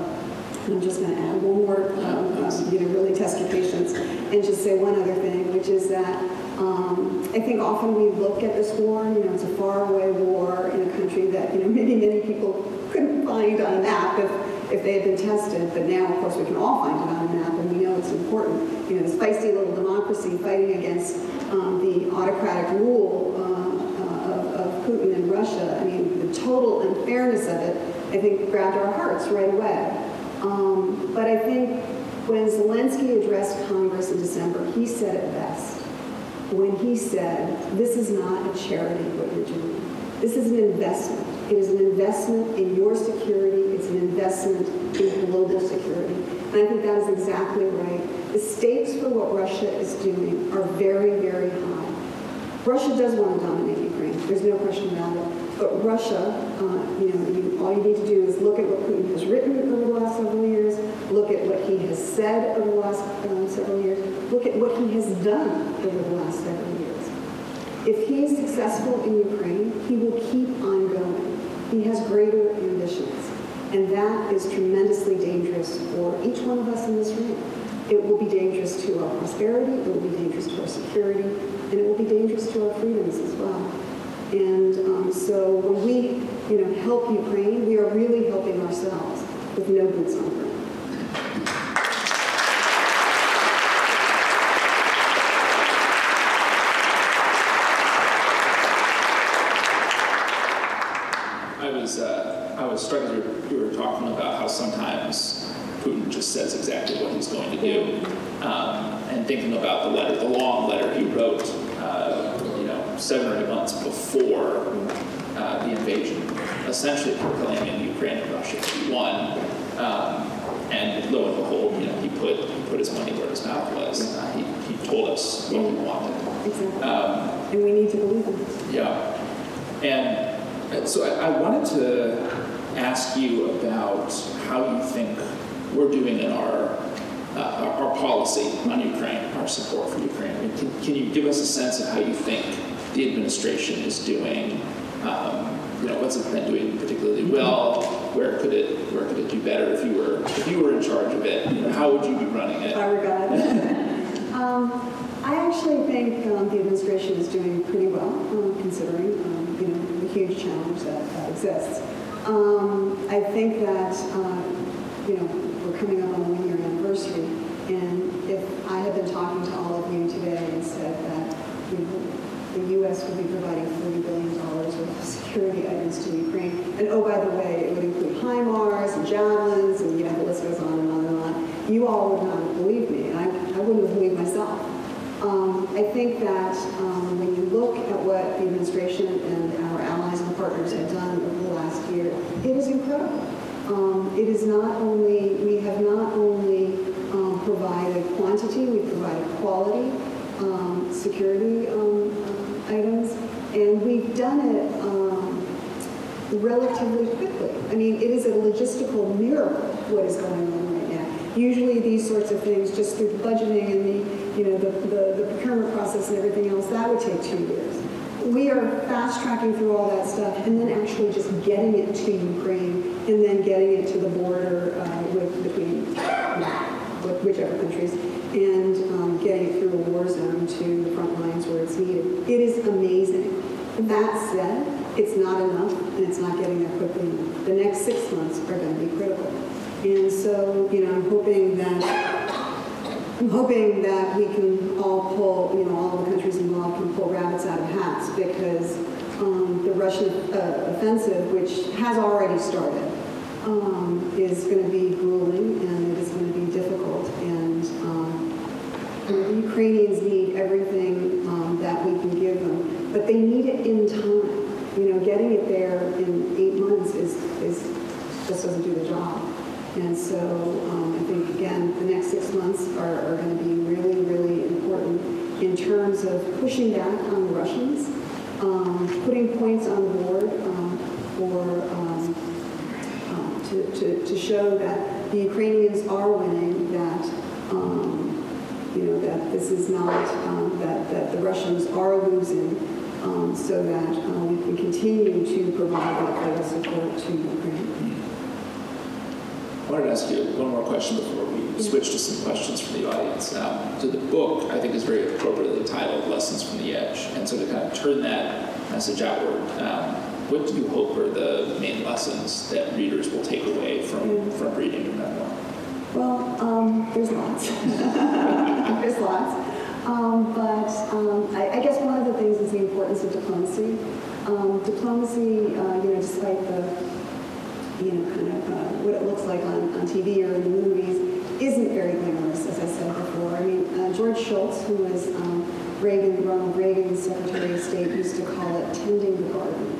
And I'm just going to add one more, um, um, you know, really test your patience, and just say one other thing, which is that um, I think often we look at this war, you know, it's a faraway war in a country that, you know, maybe many people couldn't find on a map if, if they had been tested, but now, of course, we can all find it on a map, and we know it's important. You know, this feisty little democracy fighting against um, the autocratic rule uh, of, of Putin in Russia. I mean, the total unfairness of it, I think, grabbed our hearts right away. Um, but I think when Zelensky addressed Congress in December, he said it best. When he said, this is not a charity, what you're doing. This is an investment. It is an investment in your security. It's an investment in global security. And I think that is exactly right. The stakes for what Russia is doing are very, very high. Russia does want to dominate Ukraine. There's no question about it. But Russia, uh, you know, all you need to do is look at what Putin has written over the last several years, look at what he has said over the last uh, several years, look at what he has done over the last several years. If he is successful in Ukraine, he will keep on going. He has greater ambitions. And that is tremendously dangerous for each one of us in this room. It will be dangerous to our prosperity, it will be dangerous to our security, and it will be dangerous to our freedoms as well. And um, so when we, you know, help Ukraine, we are really helping ourselves with no boots on ground. I was, uh, I was struck as you were, talking about how sometimes Putin just says exactly what he's going to do. Um, and thinking about the letter, the letter he wrote, uh, you know, seven or eight months before uh, the invasion, essentially proclaiming Ukraine and Russia to be one. Um, and lo and behold, you know, he put, he put his money where his mouth was. Uh, he, he told us what he wanted. Exactly. Um, and we need to believe him. yeah. And uh, so I, I wanted to ask you about how you think we're doing in our, uh, our, our policy on Ukraine, our support for Ukraine. I mean, can, can you give us a sense of how you think the administration is doing? Um, you know, what's it been doing particularly well? Where could it where could it do better if you were if you were in charge of it? You know, how would you be running it? Our God. um, I actually think um, the administration is doing pretty well, um, considering um, you know the huge challenge that, that exists. Um, I think that uh, you know we're coming up on a one-year anniversary, and if I had been talking to all of you today and said that you know the U.S. would be providing $40 billion worth of security items to Ukraine. And oh, by the way, it would include HIMARS and Javelins, and you know, the list goes on and on and on. You all would not believe me, I, I wouldn't have believed myself. Um, I think that um, when you look at what the administration and our allies and partners have done over the last year, it is incredible. Um, it is not only, we have not only um, provided quantity, we provided quality, um, security um, items, and we've done it um, relatively quickly. I mean, it is a logistical miracle what is going on right now. Usually these sorts of things, just through the budgeting and the, you know, the, the, the procurement process and everything else, that would take two years. We are fast tracking through all that stuff and then actually just getting it to Ukraine and then getting it to the border uh, with, between with whichever countries and um, getting through a war zone to the front lines where it's needed. It is amazing. That said, it's not enough and it's not getting there quickly enough. The next six months are going to be critical. And so, you know, I'm hoping that I'm hoping that we can all pull, you know, all the countries involved can pull rabbits out of hats because um, the Russian uh, offensive, which has already started, um, is going to be grueling and it is going to be difficult. The Ukrainians need everything um, that we can give them, but they need it in time. You know, getting it there in eight months is, is just doesn't do the job. And so um, I think, again, the next six months are, are going to be really, really important in terms of pushing back on the Russians, um, putting points on the board um, for, uh, to, to, to, show that the Ukrainians are winning, that um, you know that this is not um, that that the Russians are losing, um, so that uh, we can continue to provide that vital support to Ukraine. I wanted to ask you one more question before we switch to some questions from the audience. Um, so the book, I think, is very appropriately titled "Lessons from the Edge," and so to kind of turn that message outward, um, what do you hope are the main lessons that readers will take away from from reading your memoir? Well, um, there's lots. there's lots. Um, but um, I, I guess one of the things is the importance of diplomacy. Um, diplomacy, uh, you know, despite the you know, kind of uh, what it looks like on, on TV or in the movies, isn't very glamorous, as I said before. I mean, uh, George Shultz, who was um, Reagan, Ronald Reagan's Secretary of State, used to call it tending the garden.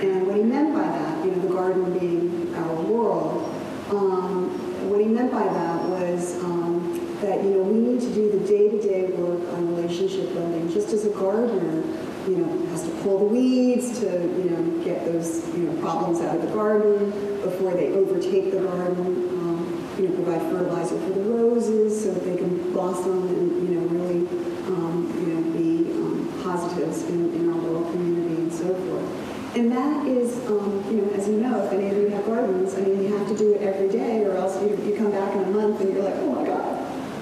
And what he meant by that, you know, the garden being our world, um, what he meant by that was um, that, you know, we need to do the day-to-day work on relationship building, just as a gardener you know, has to pull the weeds to, you know, get those, you know, problems out of the garden before they overtake the garden. Um, you know, provide fertilizer for the roses so that they can blossom and, you know, really, um, you know, be um, positives in, in our rural community and so forth. And that is, um, you know, as you know, if any of you have gardens, I mean, you have to do it every day or else you, you come back in a month and you're like, oh my God.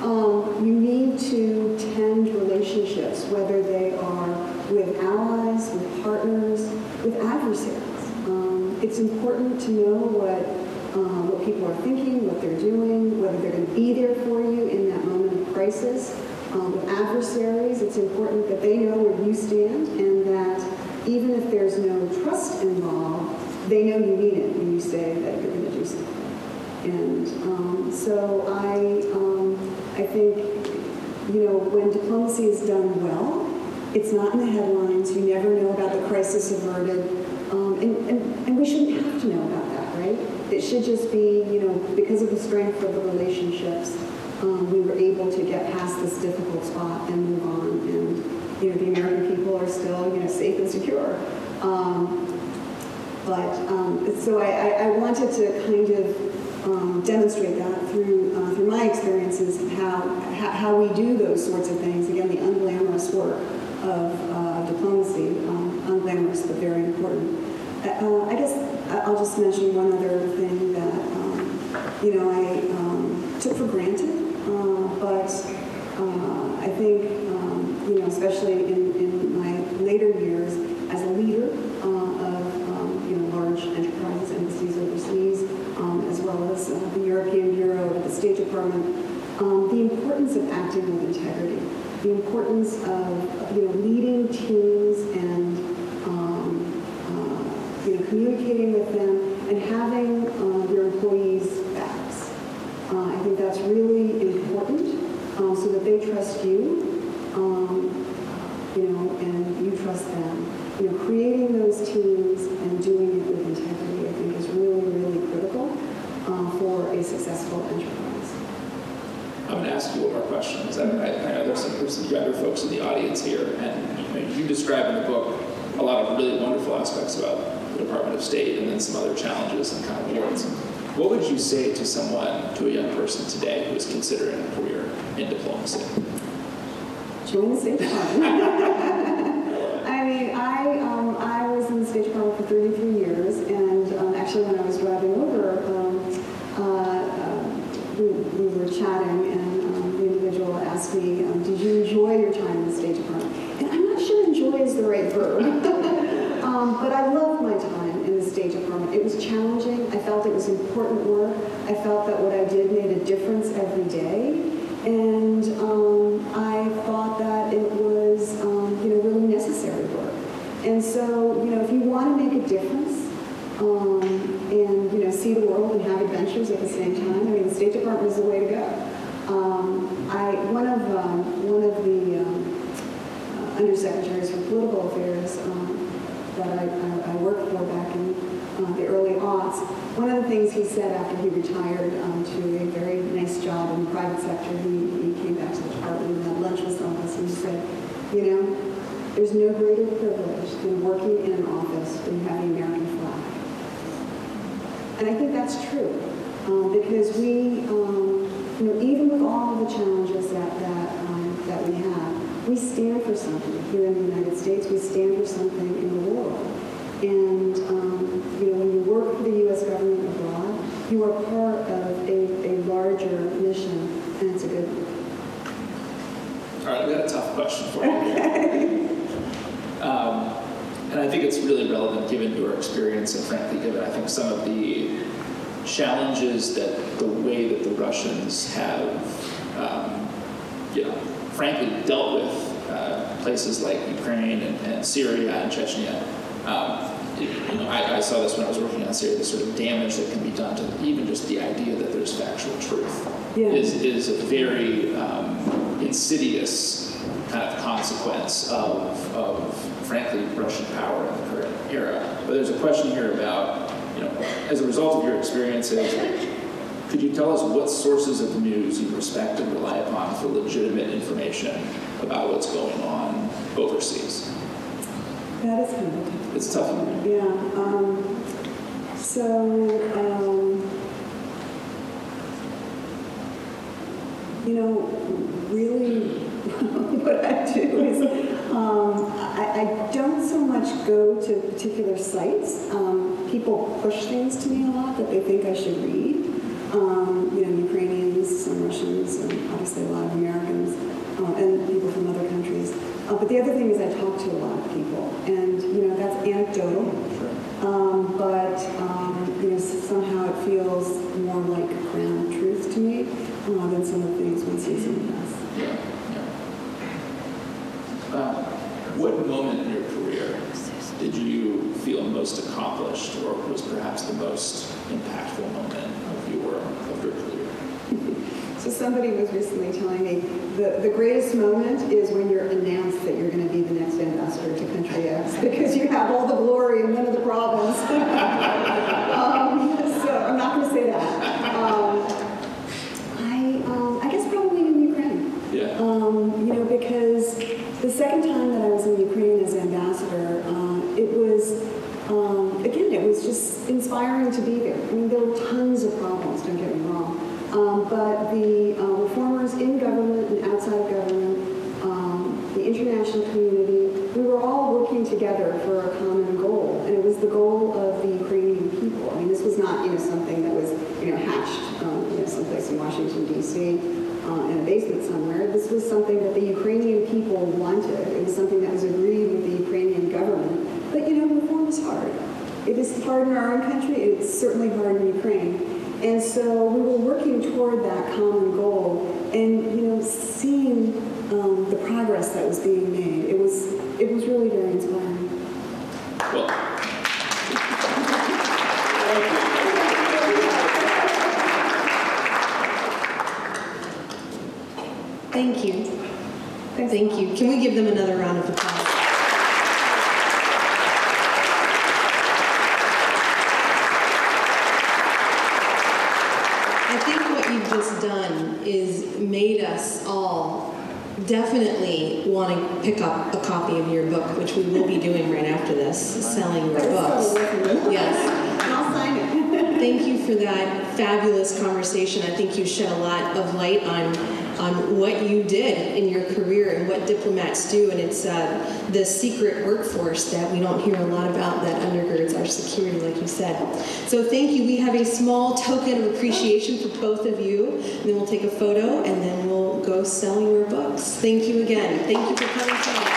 Um, you need to tend relationships, whether they are with allies, with partners, with adversaries. Um, it's important to know what, um, what people are thinking, what they're doing, whether they're going to be there for you in that moment of crisis. Um, with adversaries, it's important that they know where you stand and that even if there's no trust involved, they know you mean it when you say that you're going to do something. And um, so I, um, I think, you know, when diplomacy is done well, it's not in the headlines. You never know about the crisis averted. Um, and, and, and we shouldn't have to know about that, right? It should just be, you know, because of the strength of the relationships, um, we were able to get past this difficult spot and move on. And, you know, the American people are still, you know, safe and secure. Um, but, um, so I, I, wanted to kind of um, demonstrate that through uh, through my experiences how, how we do those sorts of things. Again, the unglamorous work of uh, diplomacy, um, unglamorous but very important. Uh, I guess I'll just mention one other thing that um, you know I um, took for granted, uh, but uh, I think um, you know especially in, in my later years as a leader uh, of um, you know large enterprises, embassies overseas, um, as well as uh, the European Bureau, the State Department, the importance of acting with integrity the importance of you know leading teams and um, uh, you know communicating with them and having uh, your employees' backs. Uh, I think that's really important um, so that they trust you, um, you know, and you trust them. You know, creating those teams and doing it with integrity, I think, is really, really critical uh, for a successful enterprise. I'm going to ask you one more question I, I, know there's some, there's some younger folks in the audience here, and you, know, you describe in the book a lot of really wonderful aspects about the Department of State and then some other challenges and kind of awards. What would you say to someone, to a young person today who is considering a career in diplomacy? Join the State Department. I mean, I, um, I was in the State Department for 33 years, and um, actually when I was driving over, um, uh, uh, we, we, were chatting, and um, the individual asked me, did you enjoy your time in the State Department? And I'm not sure enjoy is the right verb, um, but I loved my time in the State Department. It was challenging. I felt it was important work. I felt that what I did made a difference every day. And um, I thought that it was, um, you know, really necessary work. And so, you know, if you want to make a difference um, and, you know, see the world and have adventures at the same time, I mean, the State Department is the way to go. Um, I, one of, um, one of the uh, undersecretaries for political affairs um, that I, I, I, worked for back in uh, the early aughts, one of the things he said after he retired um, to a very nice job in the private sector, he, he came back to the department and had lunch with some of us and he said, you know, There's no greater privilege than working in an office you have the American flag. And I think that's true, um, because we, um, you know, even with all the challenges that, that, um, that we have, we stand for something here in the United States. We stand for something in the world. And, um, you know, when you work for the U.S. government abroad, you are part of a, a larger mission, and it's a good one. All right, I've got a tough question for you here. Um, and I think it's really relevant given your experience and frankly given, I think, some of the challenges that the way that the Russians have, um, you know, frankly dealt with uh, places like Ukraine and, and Syria and Chechnya. Um, you know, I, I saw this when I was working on Syria, the sort of damage that can be done to even just the idea that there's factual truth Yeah. is, is a very um, insidious kind of consequence of, of, frankly, Russian power in the current era. But there's a question here about, you know, as a result of your experiences, could you tell us what sources of news you respect and rely upon for legitimate information about what's going on overseas? That is kind of tough. It's tough. Yeah. Um, so, um, you know, really, what I do is um, I, I don't so much go to particular sites. Um, people push things to me a lot that they think I should read. Um, you know, Ukrainians, some Russians, and obviously a lot of Americans, uh, and people from other countries. Uh, but the other thing is I talk to a lot of people, and you know that's anecdotal. Um, but um, you know somehow it feels more like ground truth to me uh, than some of the things we see sometimes. Yeah, yeah. Uh, what moment in your career did you feel most accomplished, or was perhaps the most impactful moment of your of your career? So somebody was recently telling me the, the greatest moment is when you're announced that you're going to be the next ambassador to country X because you have all the glory and none of the problems. um, so I'm not going to say that. Um, I, um, I guess probably in Ukraine. Yeah. Um, you know, because the second time that I was in Ukraine as ambassador, uh, it was, um, again, it was just inspiring to be there. I mean, there were tons of problems, don't get me wrong. Um, but the uh, reformers in government and outside of government, um, the international community, we were all working together for a common goal. And it was the goal of the Ukrainian people. I mean, this was not, you know, something that was, you know, hatched, um, you know, someplace in Washington, D.C uh, in a basement somewhere. This was something that the Ukrainian people wanted. It was something that was agreed with the Ukrainian government. But you know, reform is hard. It is hard in our own country. It's certainly hard in Ukraine. And so we were working toward that common goal, and you know, seeing um, the progress that was being made. It was it was really very inspiring. Well, Thank you. Thanks a Thank you. Can we give them another round of applause? I think what you've just done is made us all definitely want to pick up a copy of your book, which we will be doing right after this, selling your books. Yes. And I'll sign it. Thank you for that fabulous conversation. I think you shed a lot of light on on what you did in your career and what diplomats do, and it's uh, the secret workforce that we don't hear a lot about that undergirds our security, like you said. So thank you. We have a small token of appreciation for both of you. And then we'll take a photo, and then we'll go sell your books. Thank you again. Thank you for coming.